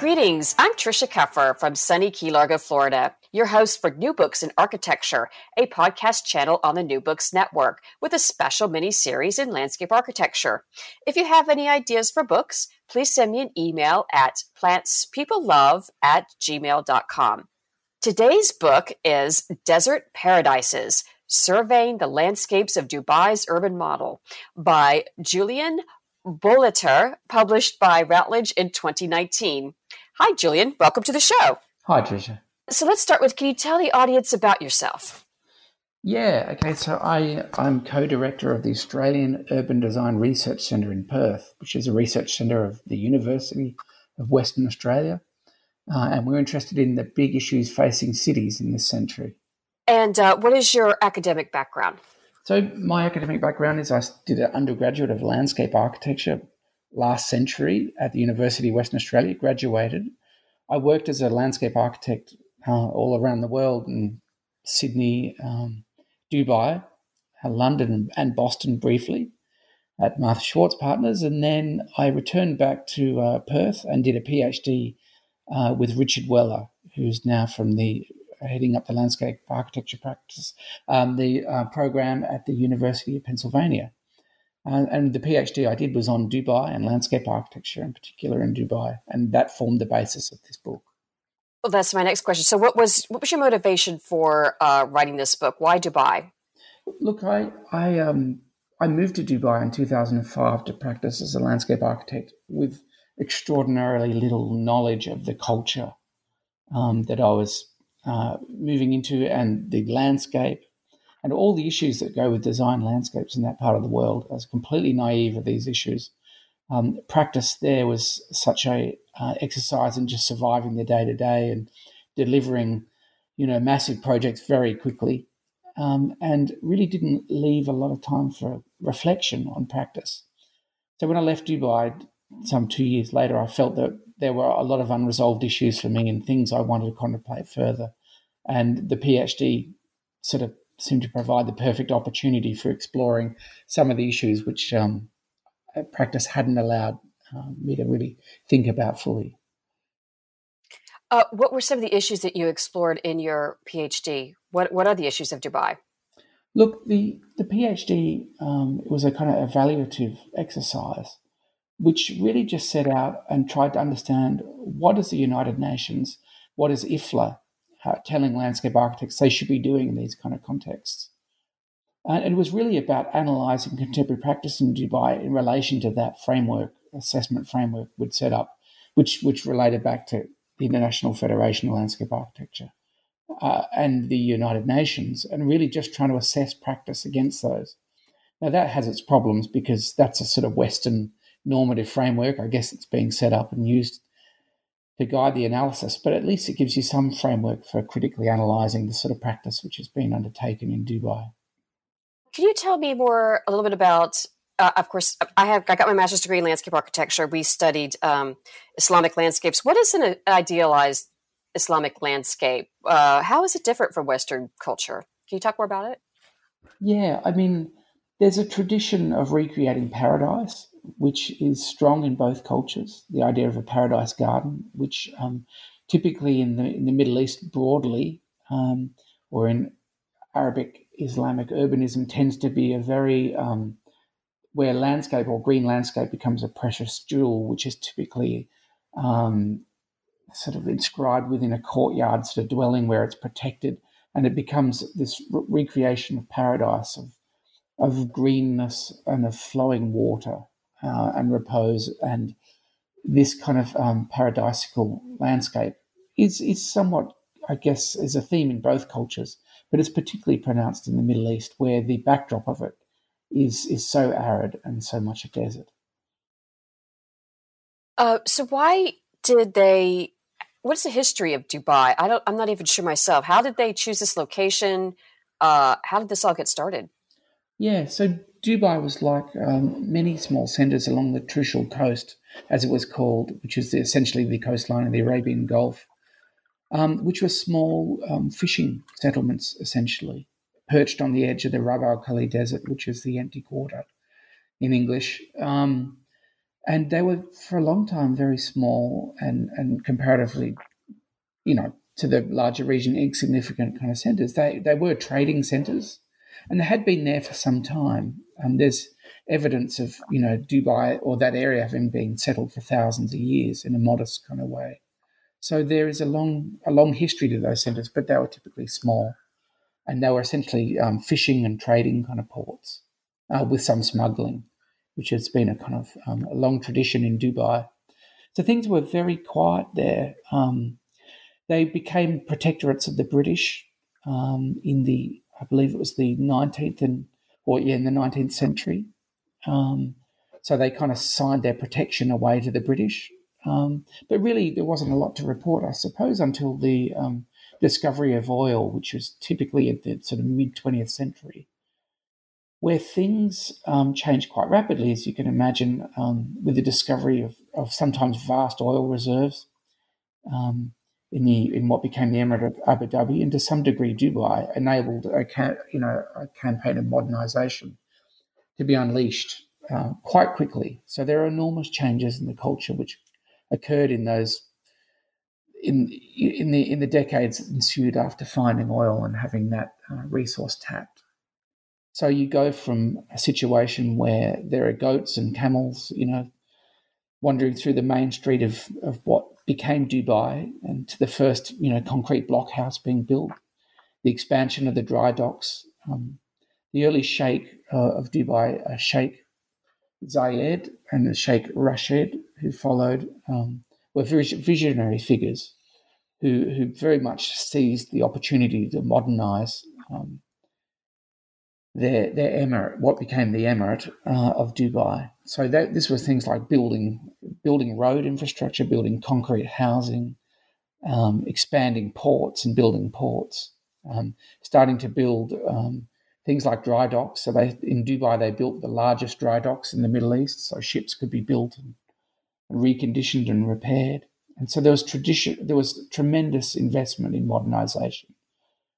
Greetings, I'm Tricia Keffer from sunny Key Largo, Florida, your host for New Books in Architecture, a podcast channel on the New Books Network with a special mini series in landscape architecture. If you have any ideas for books, please send me an email at plantspeoplelove at gmail.com. Today's book is Desert Paradises Surveying the Landscapes of Dubai's Urban Model by Julian Bolleter, published by Routledge in 2019. Hi, Julian. Welcome to the show. Hi, Tricia. So let's start with can you tell the audience about yourself? Yeah, okay. So I, I'm co director of the Australian Urban Design Research Centre in Perth, which is a research centre of the University of Western Australia. Uh, and we're interested in the big issues facing cities in this century. And uh, what is your academic background? So, my academic background is I did an undergraduate of landscape architecture last century at the University of Western Australia, graduated. I worked as a landscape architect uh, all around the world in Sydney, um, Dubai, uh, London, and Boston briefly at Martha Schwartz Partners. And then I returned back to uh, Perth and did a PhD uh, with Richard Weller, who's now from the heading up the landscape architecture practice, um, the uh, program at the University of Pennsylvania. Uh, and the PhD I did was on Dubai and landscape architecture, in particular in Dubai, and that formed the basis of this book. Well, that's my next question. So, what was what was your motivation for uh, writing this book? Why Dubai? Look, I I um I moved to Dubai in 2005 to practice as a landscape architect with extraordinarily little knowledge of the culture um, that I was uh, moving into and the landscape and all the issues that go with design landscapes in that part of the world. I was completely naive of these issues. Um, practice there was such a uh, exercise in just surviving the day to day and delivering, you know, massive projects very quickly, um, and really didn't leave a lot of time for reflection on practice. So when I left Dubai, some two years later, I felt that there were a lot of unresolved issues for me and things I wanted to contemplate further. And the PhD sort of seemed to provide the perfect opportunity for exploring some of the issues which um, practice hadn't allowed um, me to really think about fully. Uh, what were some of the issues that you explored in your PhD? What What are the issues of Dubai? Look, the the PhD um, was a kind of evaluative exercise, which really just set out and tried to understand what is the United Nations, what is IFLA, telling landscape architects they should be doing in these kind of contexts. And it was really about analysing contemporary practice in Dubai in relation to that framework, assessment framework we'd set up, which, which related back to the International Federation of Landscape Architecture uh, and the United Nations, and really just trying to assess practice against those. Now, that has its problems because that's a sort of Western normative framework. I guess it's being set up and used to guide the analysis, but at least it gives you some framework for critically analysing the sort of practice which has been undertaken in Dubai. Can you tell me more a little bit about? Uh, of course, I have I got my master's degree in landscape architecture. We studied um, Islamic landscapes. What is an idealized Islamic landscape? Uh, how is it different from Western culture? Can you talk more about it? Yeah, I mean, there's a tradition of recreating paradise which is strong in both cultures. The idea of a paradise garden, which um, typically in the in the Middle East broadly, um, or in Arabic Islamic urbanism, tends to be a very um, where landscape or green landscape becomes a precious jewel, which is typically um, sort of inscribed within a courtyard sort of dwelling where it's protected, and it becomes this re- recreation of paradise of of greenness and of flowing water uh, and repose and this kind of um, paradisical landscape is is somewhat, I guess, is a theme in both cultures, but it's particularly pronounced in the Middle East, where the backdrop of it is is so arid and so much a desert. Uh, so why did they? What's the history of Dubai? I don't. I'm not even sure myself. How did they choose this location? Uh, how did this all get started? Yeah, so Dubai was like um, many small centres along the Trucial Coast, as it was called, which is essentially the coastline of the Arabian Gulf, um, which were small um, fishing settlements, essentially, perched on the edge of the Rub al Khali Desert, which is the empty quarter in English. Um, and they were, for a long time, very small and, and comparatively, you know, to the larger region, insignificant kind of centres. They, they were trading centres and they had been there for some time. Um, there's evidence of you know Dubai or that area having been settled for thousands of years in a modest kind of way. So there is a long a long history to those centres, but they were typically small, and they were essentially um, fishing and trading kind of ports uh, with some smuggling, which has been a kind of um, a long tradition in Dubai. So things were very quiet there. Um, they became protectorates of the British um, in the I believe it was the 19th and or yeah, in the 19th century. Um, so they kind of signed their protection away to the British. Um, but really, there wasn't a lot to report, I suppose, until the um, discovery of oil, which was typically at the sort of mid 20th century, where things um, changed quite rapidly, as you can imagine, um, with the discovery of, of sometimes vast oil reserves. Um, in the in what became the Emirate of Abu Dhabi, and to some degree Dubai, enabled a you know a campaign of modernisation to be unleashed uh, quite quickly. So there are enormous changes in the culture which occurred in those in in the in the decades that ensued after finding oil and having that uh, resource tapped. So you go from a situation where there are goats and camels, you know, wandering through the main street of, of what became Dubai and to the first, you know, concrete blockhouse being built, the expansion of the dry docks, um, the early sheikh uh, of Dubai, uh, Sheikh Zayed and the Sheikh Rashid, who followed, um, were visionary figures who, who very much seized the opportunity to modernize um, their their emirate, what became the emirate uh, of Dubai. So that this was things like building building road infrastructure, building concrete housing, um, expanding ports and building ports, um, starting to build um, things like dry docks. So they in Dubai they built the largest dry docks in the Middle East, so ships could be built and reconditioned and repaired. And so there was tradition, there was tremendous investment in modernization,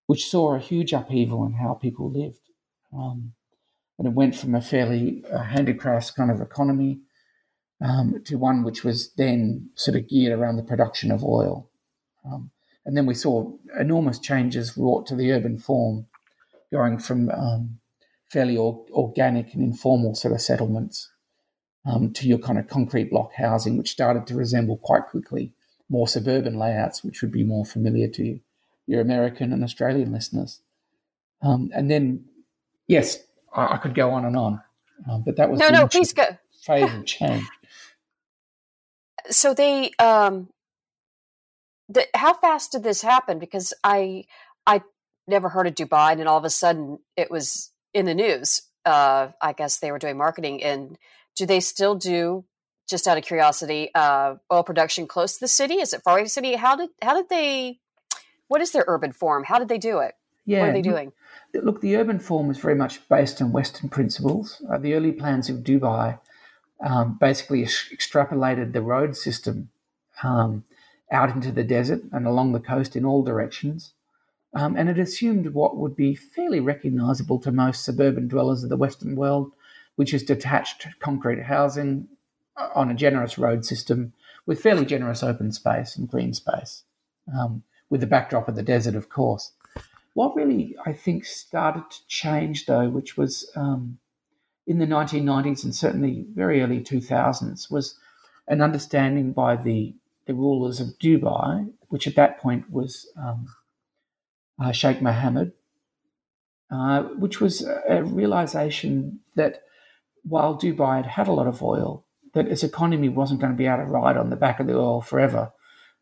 which saw a huge upheaval in how people lived. Um, and it went from a fairly uh, handicrafts kind of economy um, to one which was then sort of geared around the production of oil. Um, and then we saw enormous changes wrought to the urban form, going from um, fairly or, organic and informal sort of settlements um, to your kind of concrete block housing, which started to resemble quite quickly more suburban layouts, which would be more familiar to your American and Australian listeners. Um, and then yes, I, I could go on and on, um, but that was no, no. Please go. Phase of change. So they, um, the, how fast did this happen? Because I, I never heard of Dubai, and then all of a sudden it was in the news. Uh, I guess they were doing marketing, and do they still do? Just out of curiosity, uh, oil production close to the city? Is it far away the city? How did how did they? What is their urban form? How did they do it? Yeah, what are they doing? Look, the urban form was very much based on Western principles. Uh, the early plans of Dubai um, basically extrapolated the road system um, out into the desert and along the coast in all directions. Um, and it assumed what would be fairly recognizable to most suburban dwellers of the Western world, which is detached concrete housing uh, on a generous road system with fairly generous open space and green space, um, with the backdrop of the desert, of course. What really, I think, started to change, though, which was um, in the 1990s and certainly very early 2000s, was an understanding by the, the rulers of Dubai, which at that point was um, uh, Sheikh Mohammed, uh, which was a realization that while Dubai had had a lot of oil, that its economy wasn't going to be able to ride on the back of the oil forever.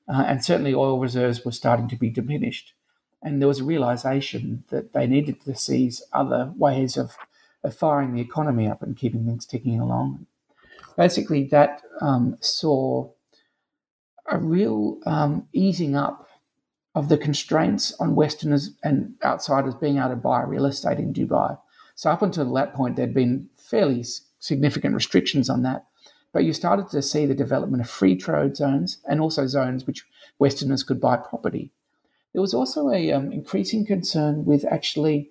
Uh, and certainly oil reserves were starting to be diminished and there was a realization that they needed to seize other ways of, of firing the economy up and keeping things ticking along. Basically, that um, saw a real um, easing up of the constraints on Westerners and outsiders being able to buy real estate in Dubai. So up until that point, there'd been fairly significant restrictions on that. But you started to see the development of free trade zones and also zones which Westerners could buy property. There was also a um, increasing concern with actually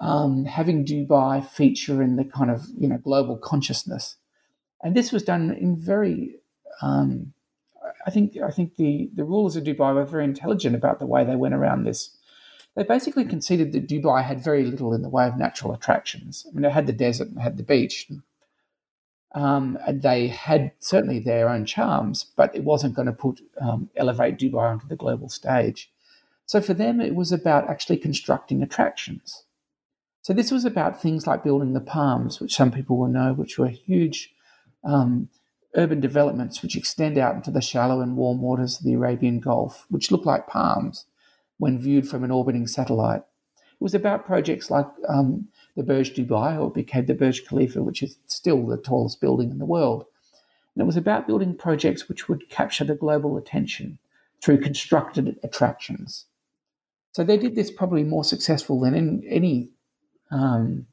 um, having Dubai feature in the kind of you know global consciousness, and this was done in very. Um, I think I think the the rulers of Dubai were very intelligent about the way they went around this. They basically conceded that Dubai had very little in the way of natural attractions. I mean, it had the desert and had the beach. Um, and they had certainly their own charms, but it wasn't going to put um, elevate Dubai onto the global stage. So for them, it was about actually constructing attractions. So this was about things like building the palms, which some people will know, which were huge um, urban developments which extend out into the shallow and warm waters of the Arabian Gulf, which look like palms when viewed from an orbiting satellite. It was about projects like um, the Burj Dubai, or became the Burj Khalifa, which is still the tallest building in the world. And it was about building projects which would capture the global attention through constructed attractions. So they did this probably more successful than in any um,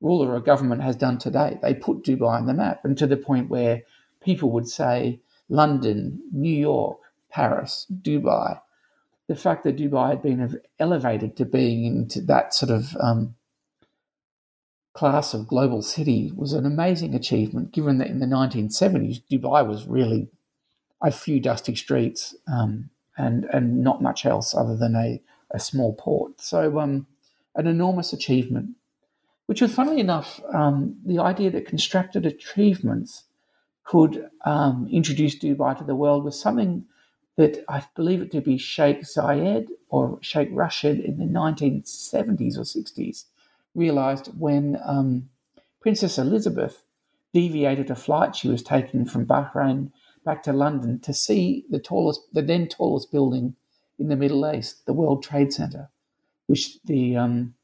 ruler or government has done today. They put Dubai on the map, and to the point where people would say London, New York, Paris, Dubai. The fact that Dubai had been elevated to being into that sort of um, class of global city was an amazing achievement, given that in the 1970s, Dubai was really a few dusty streets um, and, and not much else other than a, a small port. So, um, an enormous achievement which was funnily enough um, the idea that constructed achievements could um, introduce Dubai to the world was something that I believe it to be Sheikh Zayed or Sheikh Rashid in the 1970s or 60s realized when um, Princess Elizabeth deviated a flight she was taking from Bahrain back to London to see the tallest, the then tallest building in the Middle East, the World Trade Center, which the um,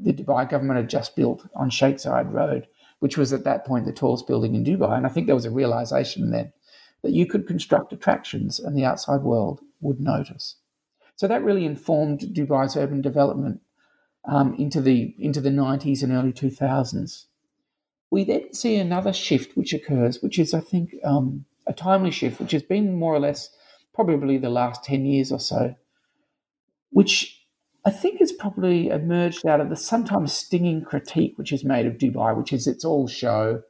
the Dubai government had just built on Zayed Road, which was at that point the tallest building in Dubai. And I think there was a realization then that you could construct attractions and the outside world would notice. So that really informed Dubai's urban development um, into the into the 90s and early 2000s. We then see another shift which occurs, which is I think um, a timely shift, which has been more or less probably the last 10 years or so, which I think has probably emerged out of the sometimes stinging critique which is made of Dubai, which is it's all show,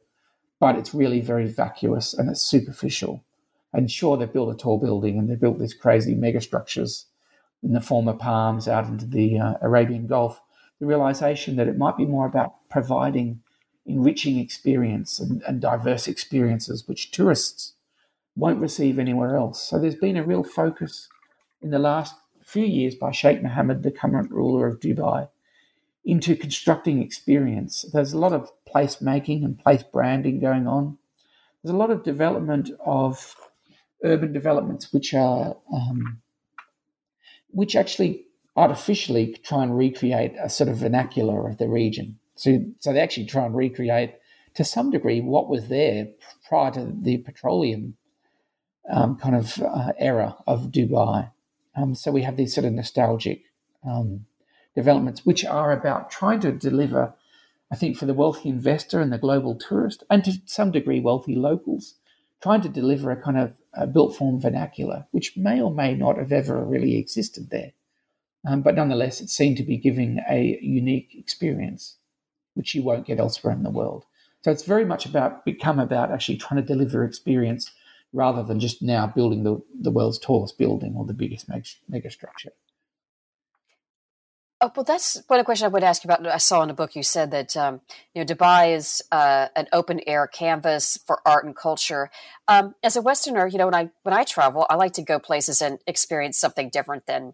but it's really very vacuous and it's superficial. And sure, they've built a tall building and they've built these crazy mega structures in the form of palms out into the uh, Arabian Gulf. The realization that it might be more about providing enriching experience and, and diverse experiences which tourists won't receive anywhere else. So there's been a real focus in the last few years by Sheikh Mohammed, the current ruler of Dubai, into constructing experience. There's a lot of place making and place branding going on. There's a lot of development of urban developments which are um, which actually artificially try and recreate a sort of vernacular of the region. So, so they actually try and recreate to some degree what was there prior to the petroleum um, kind of uh, era of Dubai. Um, so we have these sort of nostalgic um, developments, which are about trying to deliver, I think, for the wealthy investor and the global tourist, and to some degree, wealthy locals, trying to deliver a kind of a built form vernacular, which may or may not have ever really existed there. Um, but nonetheless, it seemed to be giving a unique experience, which you won't get elsewhere in the world. So it's very much about become about actually trying to deliver experience rather than just now building the, the world's tallest building or the biggest mega structure. Oh, well, that's one question I would ask you about. I saw in a book you said that um, you know Dubai is uh, an open air canvas for art and culture. Um, as a Westerner, you know when I when I travel, I like to go places and experience something different than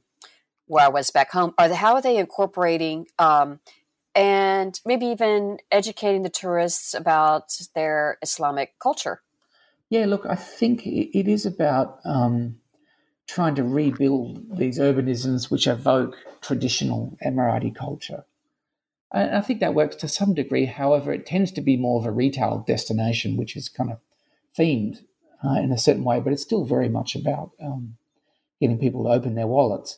where I was back home. Are how are they incorporating um, and maybe even educating the tourists about their Islamic culture? Yeah, look, I think it is about um, trying to rebuild these urbanisms which evoke traditional Emirati culture. And I think that works to some degree. However, it tends to be more of a retail destination, which is kind of themed uh, in a certain way, but it's still very much about um, getting people to open their wallets.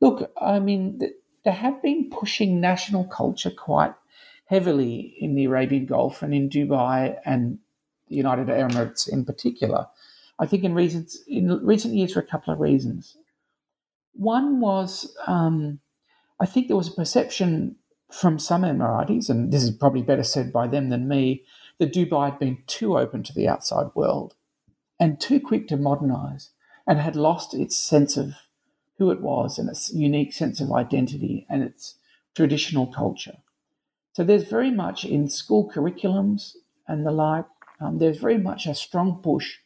Look, I mean, th- they have been pushing national culture quite heavily in the Arabian Gulf and in Dubai and the United Emirates in particular. I think in recent in recent years for a couple of reasons. One was um, I think there was a perception from some Emiratis, and this is probably better said by them than me, that Dubai had been too open to the outside world and too quick to modernize and had lost its sense of who it was and its unique sense of identity and its traditional culture. So there's very much in school curriculums and the like, um, there's very much a strong push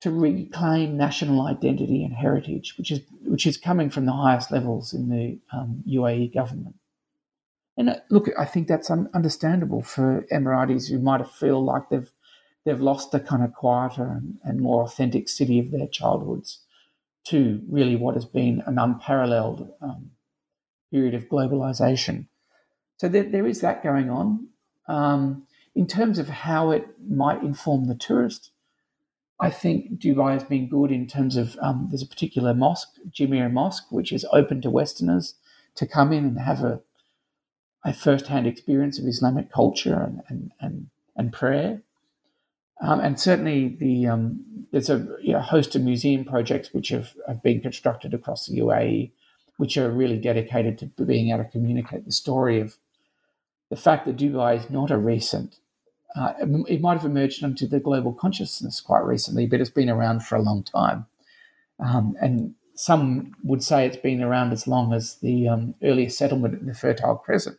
to reclaim national identity and heritage, which is which is coming from the highest levels in the um, UAE government. And uh, look, I think that's un- understandable for Emiratis who might feel like they've they've lost the kind of quieter and, and more authentic city of their childhoods to really what has been an unparalleled um, period of globalization. So there, there is that going on. Um, in terms of how it might inform the tourist, I think Dubai has been good in terms of um, there's a particular mosque, Jumeirah Mosque, which is open to Westerners to come in and have a, a first-hand experience of Islamic culture and, and, and, and prayer. Um, and certainly the um, there's a you know, host of museum projects which have, have been constructed across the UAE, which are really dedicated to being able to communicate the story of the fact that Dubai is not a recent uh, it might have emerged into the global consciousness quite recently, but it's been around for a long time. Um, and some would say it's been around as long as the um, earliest settlement in the Fertile Crescent.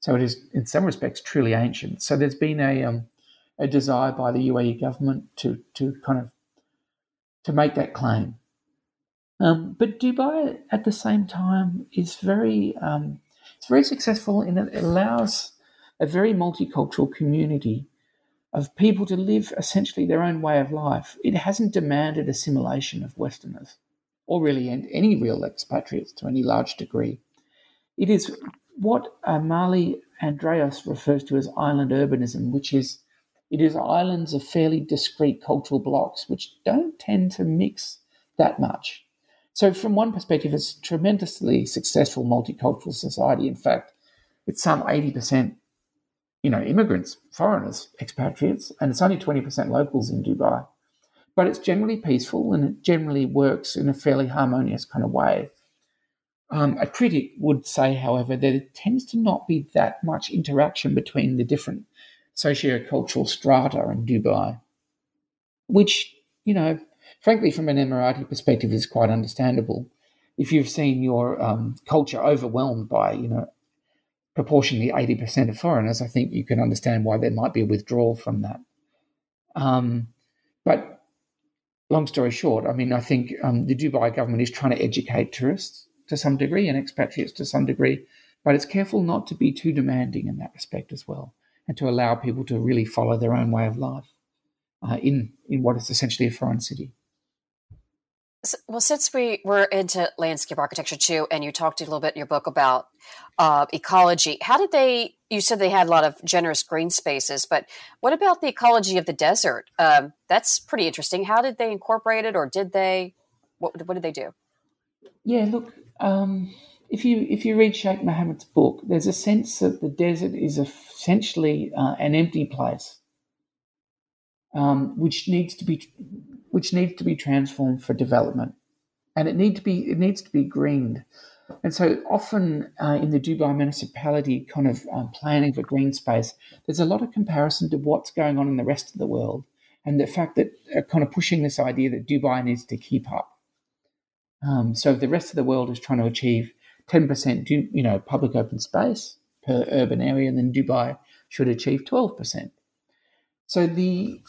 So it is, in some respects, truly ancient. So there's been a, um, a desire by the UAE government to, to kind of to make that claim. Um, but Dubai, at the same time, is very um, it's very successful in that it allows a very multicultural community of people to live essentially their own way of life. It hasn't demanded assimilation of Westerners or really any real expatriates to any large degree. It is what uh, Marley Andreas refers to as island urbanism, which is it is islands of fairly discrete cultural blocks which don't tend to mix that much. So, from one perspective, it's a tremendously successful multicultural society. In fact, it's some 80% you know, immigrants, foreigners, expatriates, and it's only 20% locals in Dubai. But it's generally peaceful and it generally works in a fairly harmonious kind of way. Um, a critic would say, however, that it tends to not be that much interaction between the different socio-cultural strata in Dubai, which, you know, frankly, from an Emirati perspective, is quite understandable. If you've seen your um, culture overwhelmed by, you know, proportionally 80% of foreigners, I think you can understand why there might be a withdrawal from that. Um, but long story short, I mean, I think um, the Dubai government is trying to educate tourists to some degree and expatriates to some degree, but it's careful not to be too demanding in that respect as well, and to allow people to really follow their own way of life uh, in in what is essentially a foreign city. Well, since we were into landscape architecture too, and you talked a little bit in your book about uh, ecology, how did they? You said they had a lot of generous green spaces, but what about the ecology of the desert? Um, that's pretty interesting. How did they incorporate it, or did they? What, what did they do? Yeah, look, um, if you if you read Sheikh Mohammed's book, there's a sense that the desert is essentially uh, an empty place, um, which needs to be which needs to be transformed for development, and it need to be it needs to be greened. And so often uh, in the Dubai municipality kind of um, planning for green space, there's a lot of comparison to what's going on in the rest of the world, and the fact that uh, kind of pushing this idea that Dubai needs to keep up. Um, so if the rest of the world is trying to achieve 10% you know public open space per urban area, then Dubai should achieve 12%. So the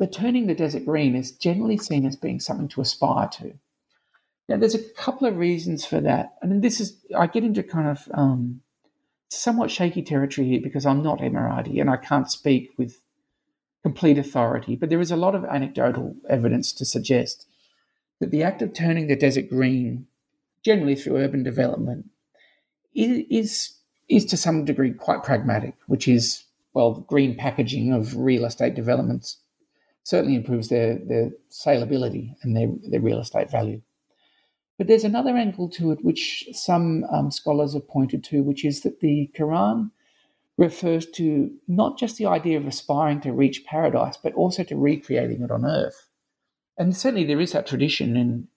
but turning the desert green is generally seen as being something to aspire to. Now, there's a couple of reasons for that. I mean, this is, I get into kind of um, somewhat shaky territory here because I'm not Emirati and I can't speak with complete authority, but there is a lot of anecdotal evidence to suggest that the act of turning the desert green, generally through urban development, is, is to some degree quite pragmatic, which is, well, green packaging of real estate developments certainly improves their, their saleability and their, their real estate value. But there's another angle to it, which some um, scholars have pointed to, which is that the Quran refers to not just the idea of aspiring to reach paradise, but also to recreating it on earth. And certainly there is that tradition in,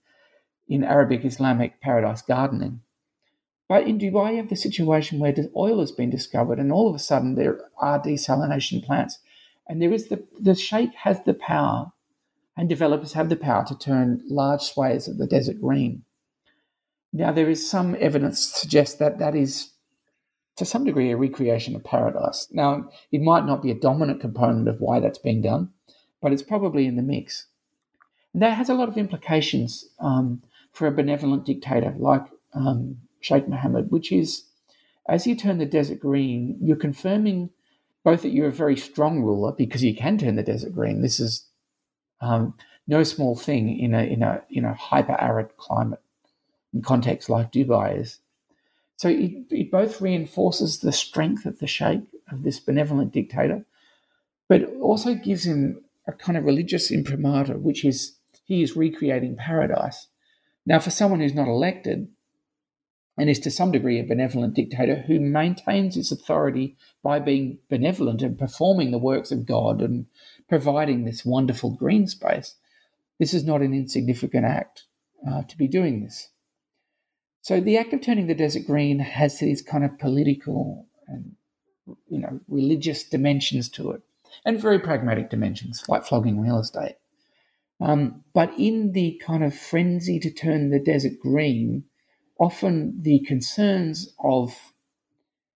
in Arabic Islamic paradise gardening. But in Dubai, you have the situation where oil has been discovered, and all of a sudden there are desalination plants. And there is the, the sheikh has the power, and developers have the power to turn large swathes of the desert green. Now, there is some evidence to suggest that that is, to some degree, a recreation of paradise. Now, it might not be a dominant component of why that's being done, but it's probably in the mix. And that has a lot of implications um, for a benevolent dictator like um, Sheikh Mohammed, which is as you turn the desert green, you're confirming both that you're a very strong ruler because you can turn the desert green. This is um, no small thing in a in a in a hyper arid climate in context like Dubai is. So it, it both reinforces the strength of the sheikh of this benevolent dictator, but also gives him a kind of religious imprimatur, which is he is recreating paradise. Now, for someone who's not elected, and is to some degree a benevolent dictator who maintains his authority by being benevolent and performing the works of God and providing this wonderful green space. This is not an insignificant act uh, to be doing this. So the act of turning the desert green has these kind of political and you know religious dimensions to it, and very pragmatic dimensions like flogging real estate. Um, but in the kind of frenzy to turn the desert green, often the concerns of,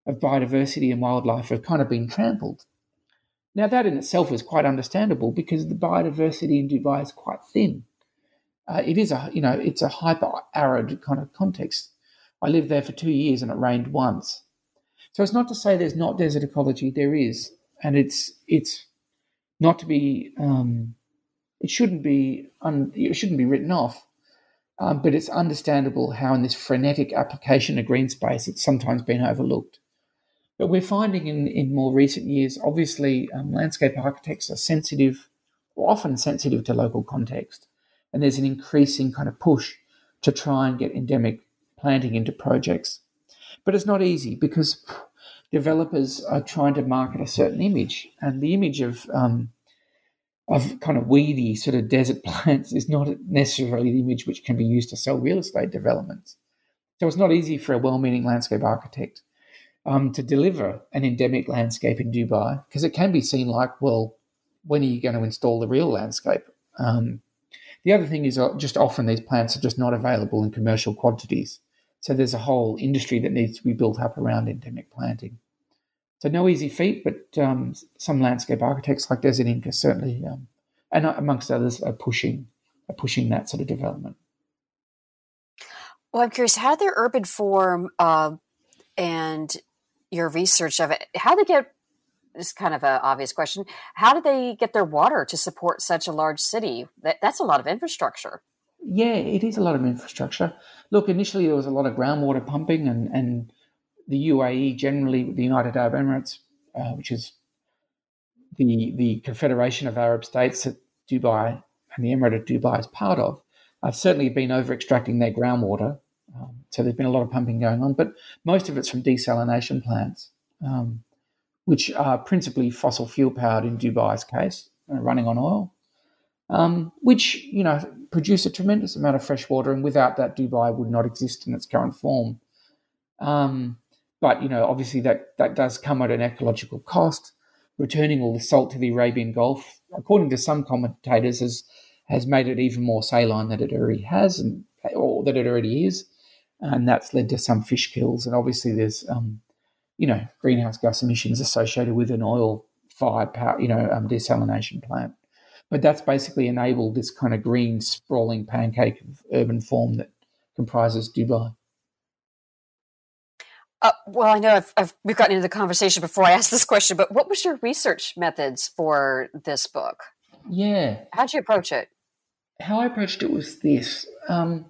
of biodiversity and wildlife have kind of been trampled. Now, that in itself is quite understandable because the biodiversity in Dubai is quite thin. Uh, it is a, you know, it's a hyper arid kind of context. I lived there for two years and it rained once. So it's not to say there's not desert ecology, there is. And it's, it's not to be, um, it shouldn't be, un, it shouldn't be written off. Um, but it's understandable how, in this frenetic application of green space, it's sometimes been overlooked. But we're finding in, in more recent years, obviously, um, landscape architects are sensitive, or often sensitive to local context. And there's an increasing kind of push to try and get endemic planting into projects. But it's not easy because developers are trying to market a certain image, and the image of um, of kind of weedy sort of desert plants is not necessarily the image which can be used to sell real estate developments. So it's not easy for a well-meaning landscape architect um, to deliver an endemic landscape in Dubai because it can be seen like, well, when are you going to install the real landscape? Um, the other thing is uh, just often these plants are just not available in commercial quantities. So there's a whole industry that needs to be built up around endemic planting. So no easy feat, but um, some landscape architects like Desert Ink are certainly, um, and amongst others, are pushing are pushing that sort of development. Well, I'm curious how their urban form uh, and your research of it, how they get this kind of an obvious question. How do they get their water to support such a large city? That, that's a lot of infrastructure. Yeah, it is a lot of infrastructure. Look, initially there was a lot of groundwater pumping and, and the UAE, generally the United Arab Emirates, uh, which is the the Confederation of Arab States that Dubai and the Emirate of Dubai is part of, have certainly been over extracting their groundwater. Um, so there's been a lot of pumping going on, but most of it's from desalination plants, um, which are principally fossil fuel powered in Dubai's case, uh, running on oil, um, which you know produce a tremendous amount of fresh water, and without that, Dubai would not exist in its current form. Um, but you know, obviously that that does come at an ecological cost. Returning all the salt to the Arabian Gulf, according to some commentators, has has made it even more saline than it already has, and or that it already is, and that's led to some fish kills. And obviously, there's um, you know greenhouse gas emissions associated with an oil fired power, you know, um, desalination plant. But that's basically enabled this kind of green sprawling pancake of urban form that comprises Dubai. Uh, well, I know I've, I've, we've gotten into the conversation before I asked this question, but what was your research methods for this book? Yeah. How'd you approach it? How I approached it was this. Um,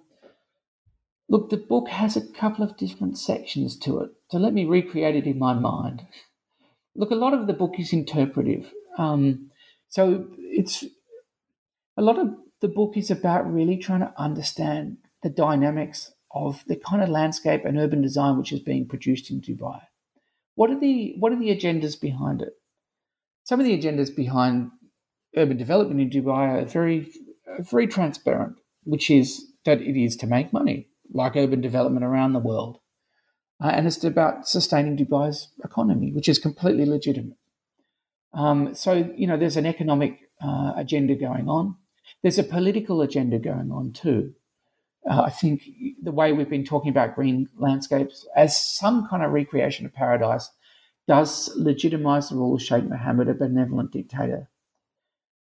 look, the book has a couple of different sections to it. So let me recreate it in my mind. Look, a lot of the book is interpretive. Um, so it's a lot of the book is about really trying to understand the dynamics of the kind of landscape and urban design which is being produced in Dubai. What are the what are the agendas behind it? Some of the agendas behind urban development in Dubai are very very transparent, which is that it is to make money, like urban development around the world. Uh, and it's about sustaining Dubai's economy, which is completely legitimate. Um, so, you know, there's an economic uh, agenda going on. There's a political agenda going on too. Uh, I think the way we've been talking about green landscapes as some kind of recreation of paradise does legitimize the rule of Sheikh Mohammed, a benevolent dictator.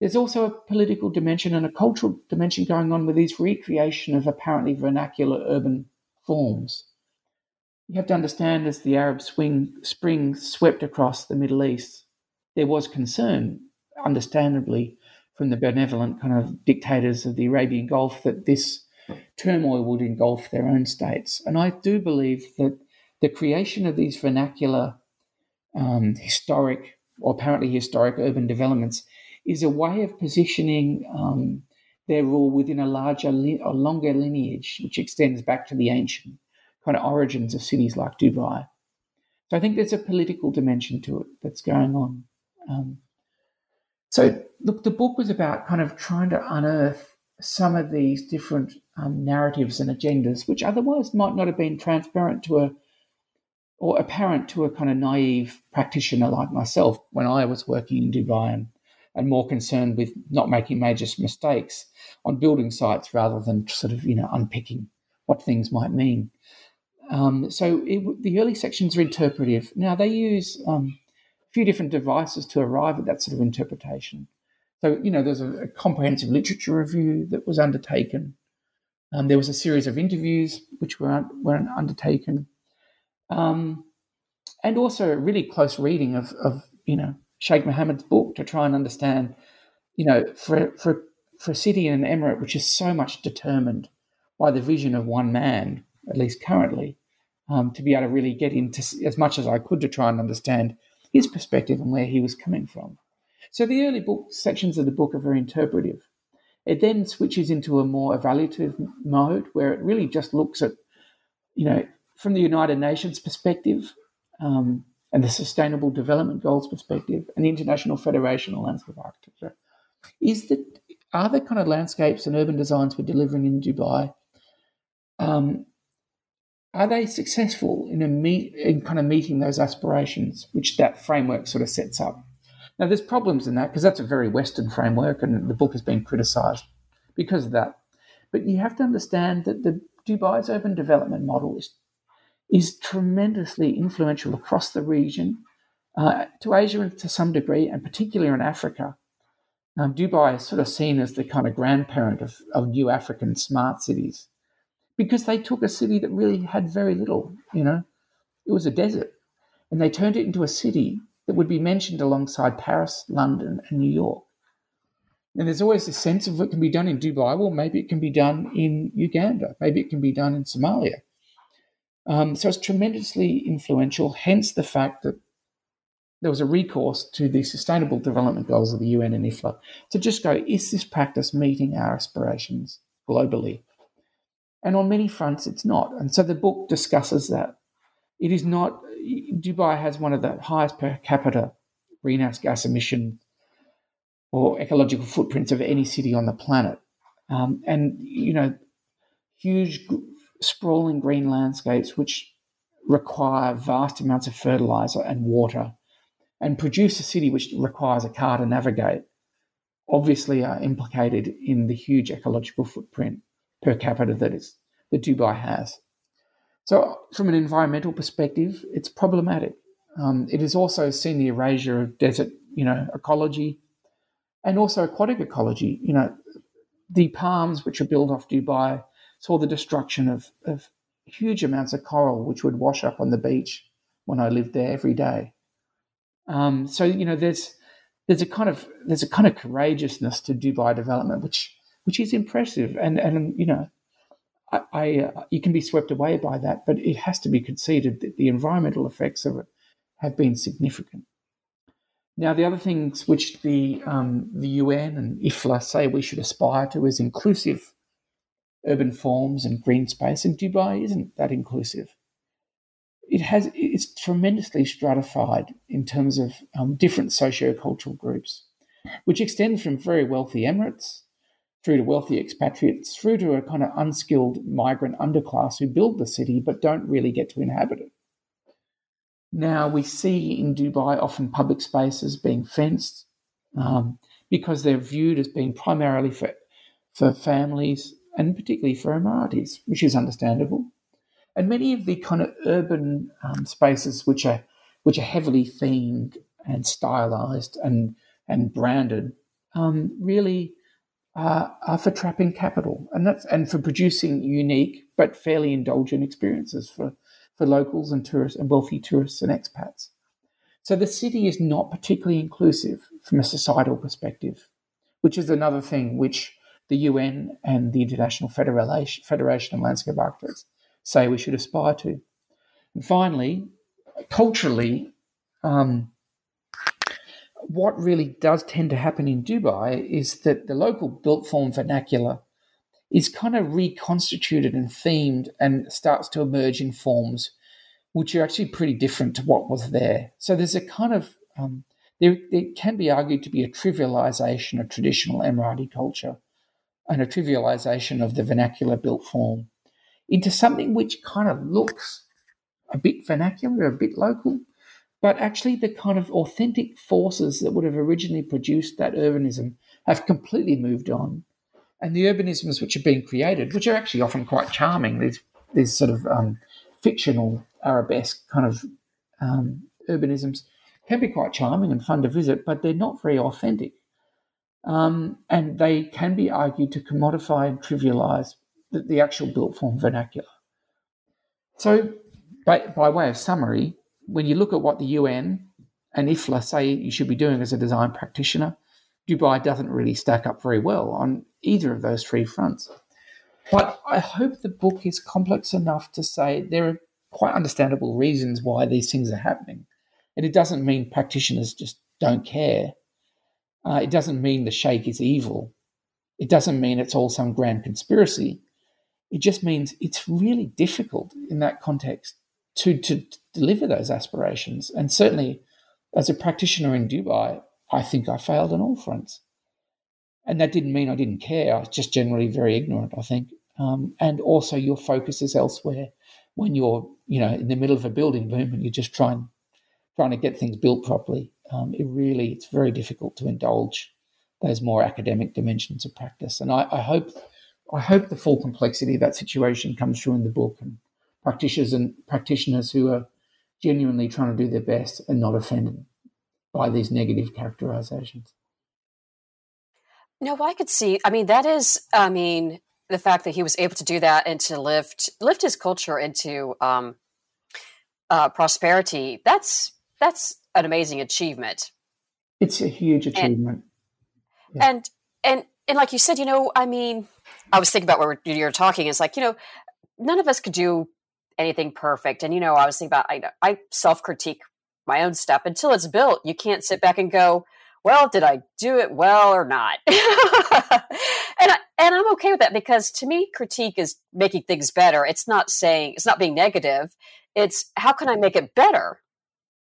There's also a political dimension and a cultural dimension going on with these recreation of apparently vernacular urban forms. You have to understand as the Arab swing, spring swept across the Middle East, there was concern, understandably, from the benevolent kind of dictators of the Arabian Gulf that this turmoil would engulf their own states. And I do believe that the creation of these vernacular, um, historic, or apparently historic urban developments is a way of positioning um, their rule within a larger, a longer lineage, which extends back to the ancient kind of origins of cities like Dubai. So I think there's a political dimension to it that's going on. Um, so look, the book was about kind of trying to unearth some of these different um, narratives and agendas, which otherwise might not have been transparent to a or apparent to a kind of naive practitioner like myself when I was working in Dubai and, and more concerned with not making major mistakes on building sites rather than sort of you know unpicking what things might mean. Um, so it, the early sections are interpretive. Now they use um, a few different devices to arrive at that sort of interpretation. So you know, there's a, a comprehensive literature review that was undertaken. Um, there was a series of interviews which were were undertaken, um, and also a really close reading of, of you know Sheikh Mohammed's book to try and understand, you know, for for for a city and an emirate which is so much determined by the vision of one man at least currently, um, to be able to really get into as much as I could to try and understand his perspective and where he was coming from. So the early book sections of the book are very interpretive. It then switches into a more evaluative mode where it really just looks at, you know, from the United Nations perspective um, and the Sustainable Development Goals perspective and the International Federation of Landscape Architecture, is that are the kind of landscapes and urban designs we're delivering in Dubai um, are they successful in, meet, in kind of meeting those aspirations, which that framework sort of sets up? Now, there's problems in that because that's a very Western framework, and the book has been criticised because of that. But you have to understand that the Dubai's urban development model is, is tremendously influential across the region, uh, to Asia to some degree, and particularly in Africa. Um, Dubai is sort of seen as the kind of grandparent of, of new African smart cities because they took a city that really had very little, you know, it was a desert, and they turned it into a city that would be mentioned alongside Paris, London, and New York. And there's always this sense of what can be done in Dubai. Well, maybe it can be done in Uganda. Maybe it can be done in Somalia. Um, so it's tremendously influential, hence the fact that there was a recourse to the Sustainable Development Goals of the UN and IFLA to just go, is this practice meeting our aspirations globally? And on many fronts, it's not. And so the book discusses that. It is not, Dubai has one of the highest per capita greenhouse gas emission or ecological footprints of any city on the planet. Um, and, you know, huge, sprawling green landscapes which require vast amounts of fertilizer and water and produce a city which requires a car to navigate obviously are implicated in the huge ecological footprint per capita that is that Dubai has. So, from an environmental perspective, it's problematic. Um, it has also seen the erasure of desert, you know, ecology, and also aquatic ecology. You know, the palms which are built off Dubai saw the destruction of, of huge amounts of coral, which would wash up on the beach when I lived there every day. Um, so you know, there's there's a kind of there's a kind of courageousness to Dubai development, which which is impressive. And and you know, I, uh, you can be swept away by that, but it has to be conceded that the environmental effects of it have been significant. Now, the other things which the um, the UN and IFLA say we should aspire to is inclusive urban forms and green space, and Dubai isn't that inclusive. It has it's tremendously stratified in terms of um, different socio-cultural groups, which extend from very wealthy Emirates through to wealthy expatriates, through to a kind of unskilled migrant underclass who build the city but don't really get to inhabit it. Now, we see in Dubai often public spaces being fenced um, because they're viewed as being primarily for, for families and particularly for Emiratis, which is understandable. And many of the kind of urban um, spaces which are which are heavily themed and stylized and and branded um, really uh, are for trapping capital and that's and for producing unique but fairly indulgent experiences for for locals and tourists and wealthy tourists and expats. So the city is not particularly inclusive from a societal perspective, which is another thing which the UN and the International Federation, Federation of Landscape Architects say we should aspire to. And finally, culturally, um, what really does tend to happen in Dubai is that the local built form vernacular is kind of reconstituted and themed and starts to emerge in forms which are actually pretty different to what was there. So there's a kind of um, there, there can be argued to be a trivialization of traditional Emirati culture and a trivialization of the vernacular built form into something which kind of looks a bit vernacular, a bit local, but actually the kind of authentic forces that would have originally produced that urbanism have completely moved on and the urbanisms which are being created, which are actually often quite charming, these these sort of um, fictional arabesque kind of um, urbanisms can be quite charming and fun to visit, but they're not very authentic. Um, and they can be argued to commodify and trivialize the, the actual built form vernacular. So, by, by way of summary, when you look at what the UN and IFLA say you should be doing as a design practitioner, Dubai doesn't really stack up very well on either of those three fronts. But I hope the book is complex enough to say there are quite understandable reasons why these things are happening. And it doesn't mean practitioners just don't care. Uh, it doesn't mean the sheikh is evil. It doesn't mean it's all some grand conspiracy. It just means it's really difficult in that context to, to deliver those aspirations. And certainly, as a practitioner in Dubai, I think I failed on all fronts. And that didn't mean I didn't care. I was just generally very ignorant, I think. Um, and also, your focus is elsewhere when you're, you know, in the middle of a building boom and you're just trying, trying to get things built properly. Um, it really, it's very difficult to indulge those more academic dimensions of practice. And I, I hope, I hope the full complexity of that situation comes through in the book and practitioners and practitioners who are genuinely trying to do their best and not offended by these negative characterizations. No, I could see. I mean, that is. I mean, the fact that he was able to do that and to lift lift his culture into um, uh, prosperity. That's that's an amazing achievement. It's a huge achievement. And, yeah. and and and like you said, you know, I mean, I was thinking about where you're talking. It's like you know, none of us could do anything perfect. And you know, I was thinking about I I self critique my own stuff until it's built. You can't sit back and go, well, did I do it well or not? and I, and I'm okay with that because to me, critique is making things better. It's not saying it's not being negative. It's how can I make it better?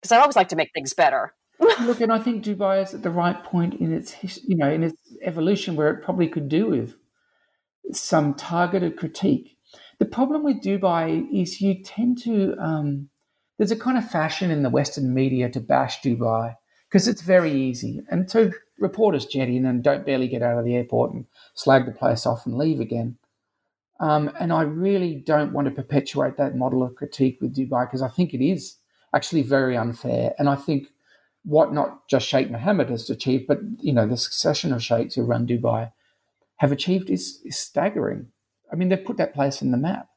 Because I always like to make things better. Look, and I think Dubai is at the right point in its you know in its evolution where it probably could do with some targeted critique. The problem with Dubai is you tend to um, there's a kind of fashion in the Western media to bash Dubai because it's very easy. And so reporters jet in and don't barely get out of the airport and slag the place off and leave again. Um, and I really don't want to perpetuate that model of critique with Dubai because I think it is actually very unfair. And I think what not just Sheikh Mohammed has achieved, but you know the succession of sheikhs who run Dubai have achieved is, is staggering. I mean, they've put that place in the map.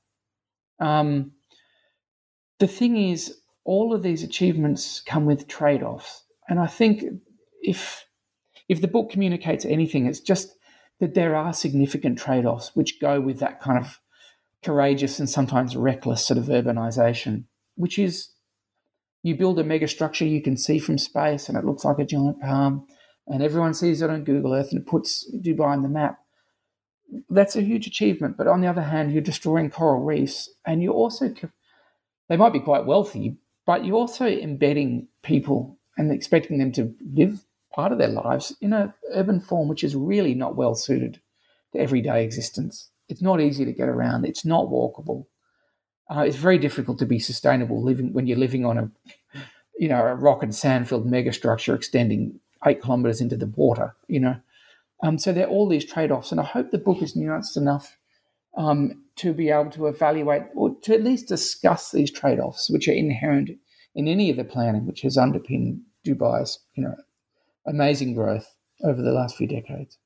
Um, the thing is, all of these achievements come with trade offs. And I think if if the book communicates anything, it's just that there are significant trade offs which go with that kind of courageous and sometimes reckless sort of urbanization, which is You build a mega structure you can see from space, and it looks like a giant palm, and everyone sees it on Google Earth and it puts Dubai on the map. That's a huge achievement. But on the other hand, you're destroying coral reefs, and you're also they might be quite wealthy, but you're also embedding people and expecting them to live part of their lives in an urban form which is really not well suited to everyday existence. It's not easy to get around. It's not walkable. Uh, it's very difficult to be sustainable living when you're living on a, you know, a rock and sand filled megastructure extending eight kilometres into the water. You know, um, so there are all these trade offs, and I hope the book is nuanced enough um, to be able to evaluate or to at least discuss these trade offs, which are inherent in any of the planning which has underpinned Dubai's, you know, amazing growth over the last few decades.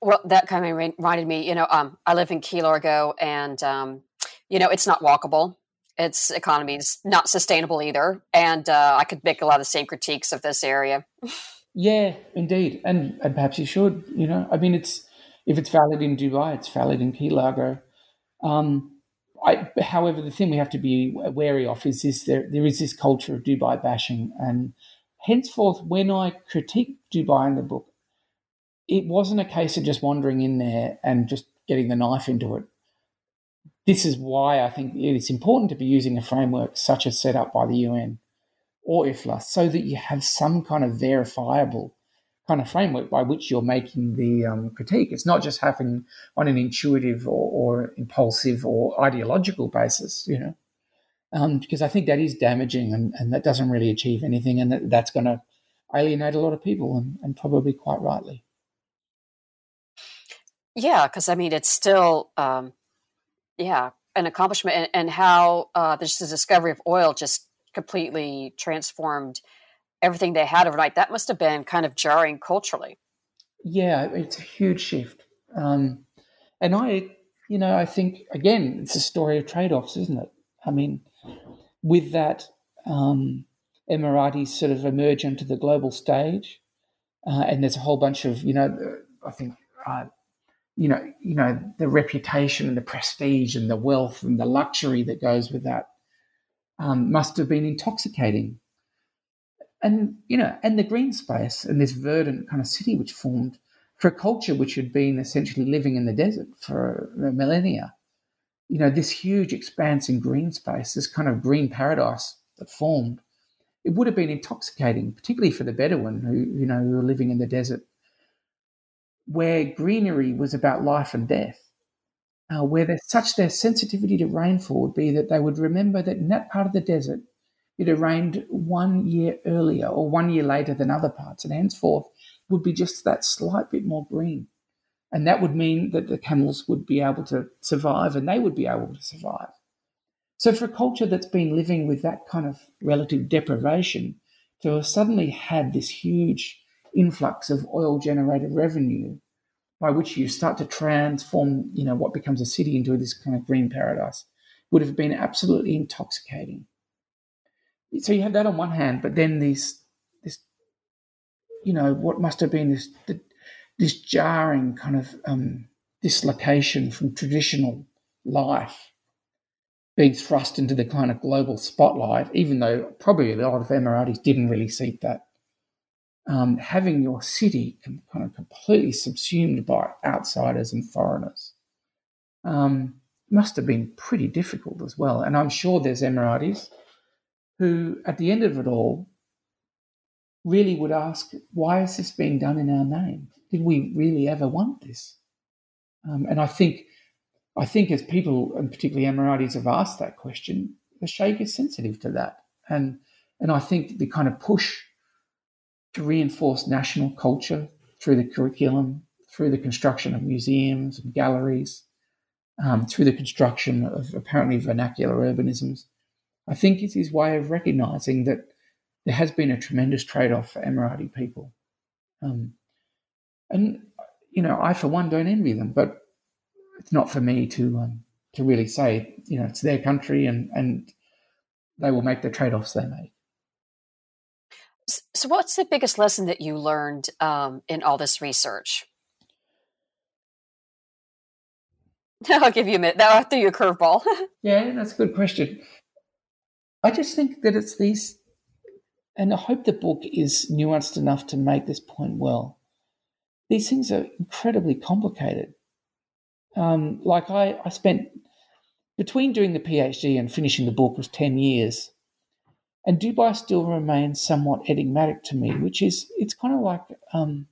Well, that kind of reminded me, you know, um, I live in Key Largo and, um, you know, it's not walkable. Its economy is not sustainable either. And uh, I could make a lot of the same critiques of this area. yeah, indeed. And, and perhaps you should, you know, I mean, it's, if it's valid in Dubai, it's valid in Key Largo. Um, I, however, the thing we have to be wary of is this: there there is this culture of Dubai bashing, and henceforth, when I critique Dubai in the book, it wasn't a case of just wandering in there and just getting the knife into it. This is why I think it's important to be using a framework such as set up by the UN or IFLA so that you have some kind of verifiable kind of framework by which you're making the um, critique. It's not just happening on an intuitive or, or impulsive or ideological basis, you know, um, because I think that is damaging and, and that doesn't really achieve anything, and that, that's going to alienate a lot of people, and, and probably quite rightly. Yeah, because I mean, it's still, um, yeah, an accomplishment, and, and how uh, this the discovery of oil just completely transformed everything they had overnight. That must have been kind of jarring culturally. Yeah, it's a huge shift. Um, and I, you know, I think, again, it's a story of trade offs, isn't it? I mean, with that, um, Emiratis sort of emerge onto the global stage. Uh, and there's a whole bunch of, you know, I think, uh, you know, you know, the reputation and the prestige and the wealth and the luxury that goes with that um, must have been intoxicating and you know, and the green space and this verdant kind of city which formed for a culture which had been essentially living in the desert for millennia. You know, this huge expanse in green space, this kind of green paradise that formed, it would have been intoxicating, particularly for the Bedouin who, you know, who were living in the desert, where greenery was about life and death. Uh, where there's such their sensitivity to rainfall would be that they would remember that in that part of the desert, it had rained one year earlier or one year later than other parts, and henceforth would be just that slight bit more green. And that would mean that the camels would be able to survive and they would be able to survive. So, for a culture that's been living with that kind of relative deprivation, to have suddenly had this huge influx of oil generated revenue by which you start to transform, you know, what becomes a city into this kind of green paradise would have been absolutely intoxicating so you have that on one hand, but then these this you know what must have been this this jarring kind of um, dislocation from traditional life being thrust into the kind of global spotlight, even though probably a lot of Emiratis didn't really seek that. Um, having your city kind of completely subsumed by outsiders and foreigners um, must have been pretty difficult as well. And I'm sure there's Emiratis who, at the end of it all, really would ask, why is this being done in our name? Did we really ever want this? Um, and I think, I think as people, and particularly Emiratis, have asked that question, the Sheikh is sensitive to that, and and I think the kind of push to reinforce national culture through the curriculum, through the construction of museums and galleries, um, through the construction of apparently vernacular urbanisms, I think it's his way of recognizing that there has been a tremendous trade off for Emirati people. Um, and, you know, I, for one, don't envy them, but it's not for me to um, to really say, you know, it's their country and, and they will make the trade offs they make. So, what's the biggest lesson that you learned um, in all this research? I'll give you a minute. Throw you a curveball. yeah, that's a good question. I just think that it's these, and I hope the book is nuanced enough to make this point well. These things are incredibly complicated. Um, like I, I spent between doing the PhD and finishing the book was 10 years. And Dubai still remains somewhat enigmatic to me, which is, it's kind of like um,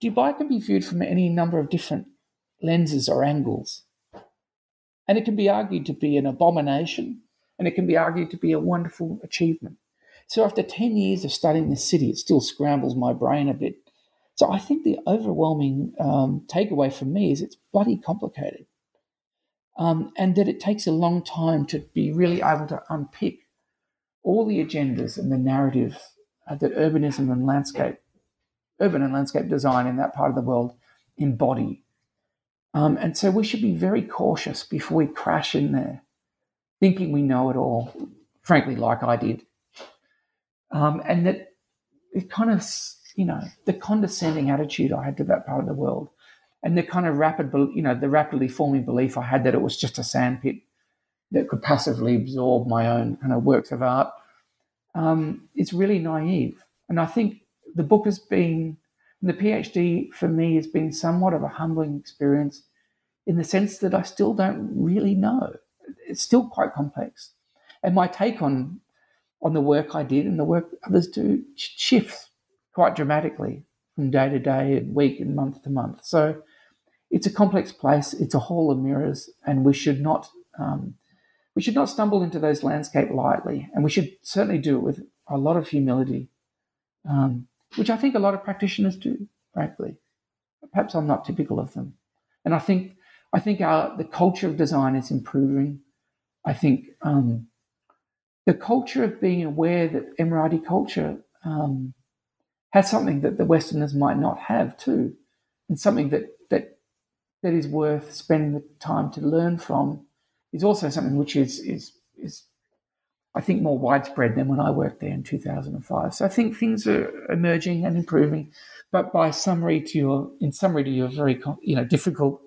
Dubai can be viewed from any number of different lenses or angles. And it can be argued to be an abomination, and it can be argued to be a wonderful achievement. So after 10 years of studying the city, it still scrambles my brain a bit. So I think the overwhelming um, takeaway for me is it's bloody complicated. Um, and that it takes a long time to be really able to unpick all the agendas and the narrative uh, that urbanism and landscape, urban and landscape design in that part of the world embody. Um, and so we should be very cautious before we crash in there, thinking we know it all, frankly, like I did. Um, and that it kind of, you know, the condescending attitude I had to that part of the world and the kind of rapid, you know, the rapidly forming belief I had that it was just a sandpit that could passively absorb my own kind of works of art. Um, it's really naive. And I think the book has been, the PhD for me has been somewhat of a humbling experience in the sense that I still don't really know. It's still quite complex. And my take on, on the work I did and the work others do shifts quite dramatically from day to day and week and month to month. So it's a complex place. It's a hall of mirrors, and we should not um, we should not stumble into those landscape lightly, and we should certainly do it with a lot of humility, um, which I think a lot of practitioners do, frankly. Perhaps I'm not typical of them, and I think I think our the culture of design is improving. I think um, the culture of being aware that Emirati culture um, has something that the Westerners might not have too, and something that that that is worth spending the time to learn from is also something which is is is I think more widespread than when I worked there in 2005. So I think things are emerging and improving. But by summary to your in summary to your very you know difficult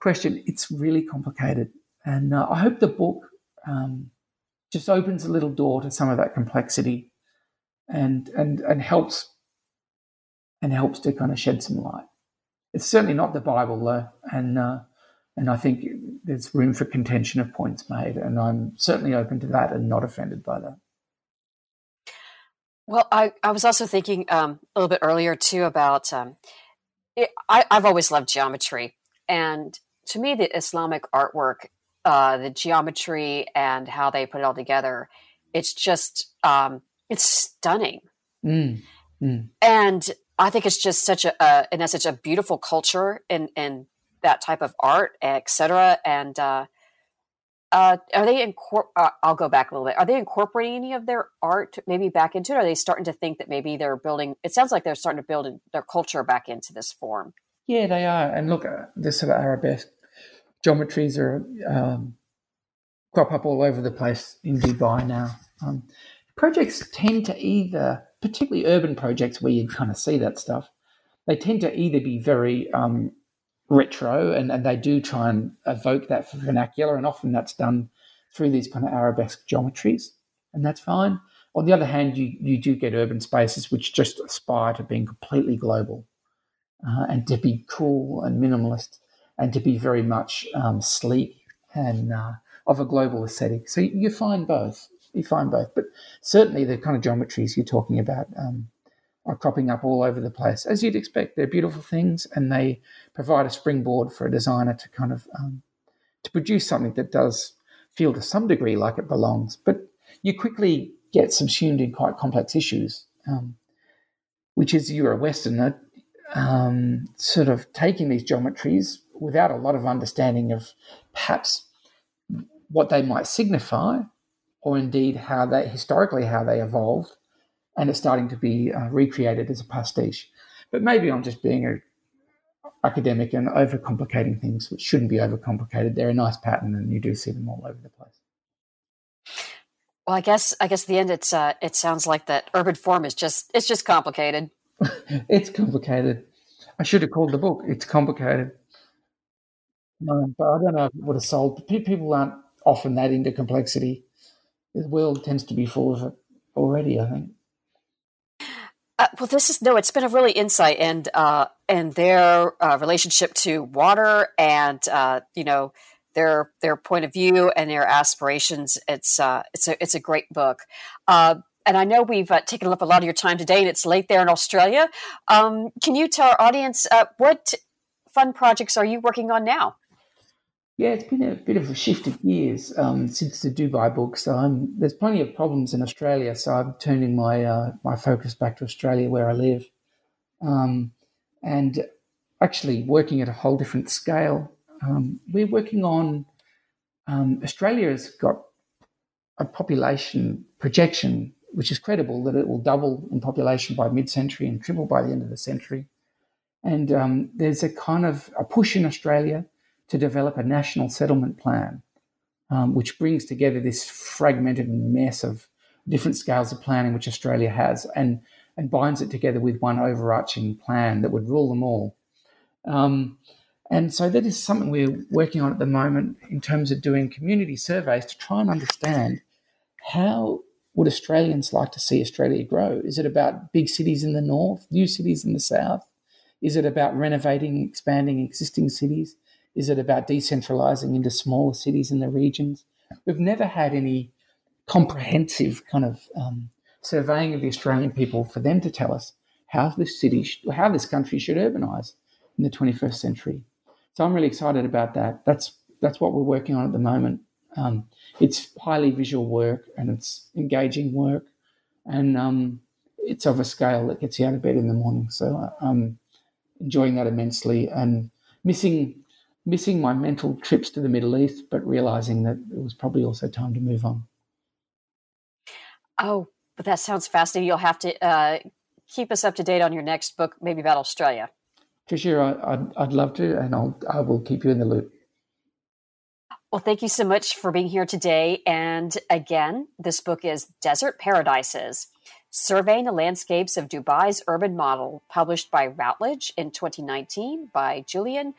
question, it's really complicated, and uh, I hope the book um, just opens a little door to some of that complexity, and and and helps and helps to kind of shed some light. It's certainly not the Bible though, and uh, and I think there's room for contention of points made, and I'm certainly open to that and not offended by that. Well, I, I was also thinking um, a little bit earlier too about um, it, I, I've always loved geometry, and to me, the Islamic artwork, uh, the geometry and how they put it all together, it's just um, it's stunning. Mm, mm. And I think it's just such a, and that's such a beautiful culture in in that type of art, etc. And uh, uh, are they incor- uh, I'll go back a little bit. Are they incorporating any of their art maybe back into it? Are they starting to think that maybe they're building? It sounds like they're starting to build their culture back into this form. Yeah, they are. And look, uh, this sort of arabesque geometries are um, crop up all over the place in Dubai now. Um, projects tend to either, particularly urban projects where you kind of see that stuff, they tend to either be very um, retro, and, and they do try and evoke that vernacular, and often that's done through these kind of arabesque geometries, and that's fine. On the other hand, you, you do get urban spaces which just aspire to being completely global uh, and to be cool and minimalist and to be very much um, sleek and uh, of a global aesthetic. So you, you, find both. You find both. But certainly the kind of geometries you're talking about um, are cropping up all over the place, as you'd expect. They're beautiful things, and they provide a springboard for a designer to kind of um, to produce something that does feel to some degree like it belongs. But you quickly get subsumed in quite complex issues, um, which is you're a Westerner, um, sort of taking these geometries without a lot of understanding of perhaps what they might signify, or indeed how they historically how they evolved and it's starting to be uh, recreated as a pastiche. But maybe I'm just being a academic and overcomplicating things, which shouldn't be overcomplicated. They're a nice pattern, and you do see them all over the place. Well, I guess I guess the end it's uh, it sounds like that urban form is just it's just complicated. it's complicated. I should have called the book. It's complicated. No, but I don't know if it would have sold. People aren't often that into complexity. the world tends to be full of it already. I think. Uh, well, this is no. It's been a really insight and uh, and their uh, relationship to water and uh, you know their their point of view and their aspirations. It's uh, it's a it's a great book. Uh, and I know we've taken up a lot of your time today, and it's late there in Australia. Um, can you tell our audience what fun projects are you working on now? Yeah, it's been a bit of a shift of years um, since the Dubai book. So I'm, there's plenty of problems in Australia. So I'm turning my uh, my focus back to Australia, where I live, um, and actually working at a whole different scale. Um, we're working on um, Australia has got a population projection which is credible that it will double in population by mid-century and triple by the end of the century. And um, there's a kind of a push in Australia to develop a national settlement plan, um, which brings together this fragmented mess of different scales of planning which Australia has and, and binds it together with one overarching plan that would rule them all. Um, and so that is something we're working on at the moment in terms of doing community surveys to try and understand how would Australians like to see Australia grow? Is it about big cities in the north, new cities in the south? Is it about renovating, expanding existing cities? Is it about decentralizing into smaller cities in the regions? We've never had any comprehensive kind of um, surveying of the Australian people for them to tell us how this city, how this country should urbanize in the 21st century. So I'm really excited about that. That's that's what we're working on at the moment. Um, it's highly visual work and it's engaging work, and um, it's of a scale that gets you out of bed in the morning. So I'm enjoying that immensely and missing missing my mental trips to the Middle East, but realizing that it was probably also time to move on. Oh, but that sounds fascinating. You'll have to uh, keep us up to date on your next book, maybe about Australia. Sure, I, would I'd love to, and I'll I will keep you in the loop. Well, thank you so much for being here today. And again, this book is Desert Paradises Surveying the Landscapes of Dubai's Urban Model, published by Routledge in 2019 by Julian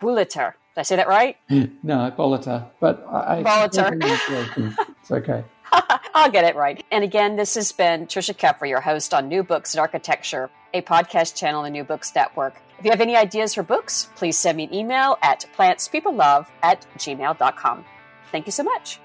Bulliter. Did I say that right? no, Bolleter. But I, Bolleter. it's okay. I'll get it right. And again, this has been Trisha Keffer, your host on New Books in Architecture, a podcast channel the New Books Network. If you have any ideas for books, please send me an email at plantspeoplelove at gmail.com. Thank you so much.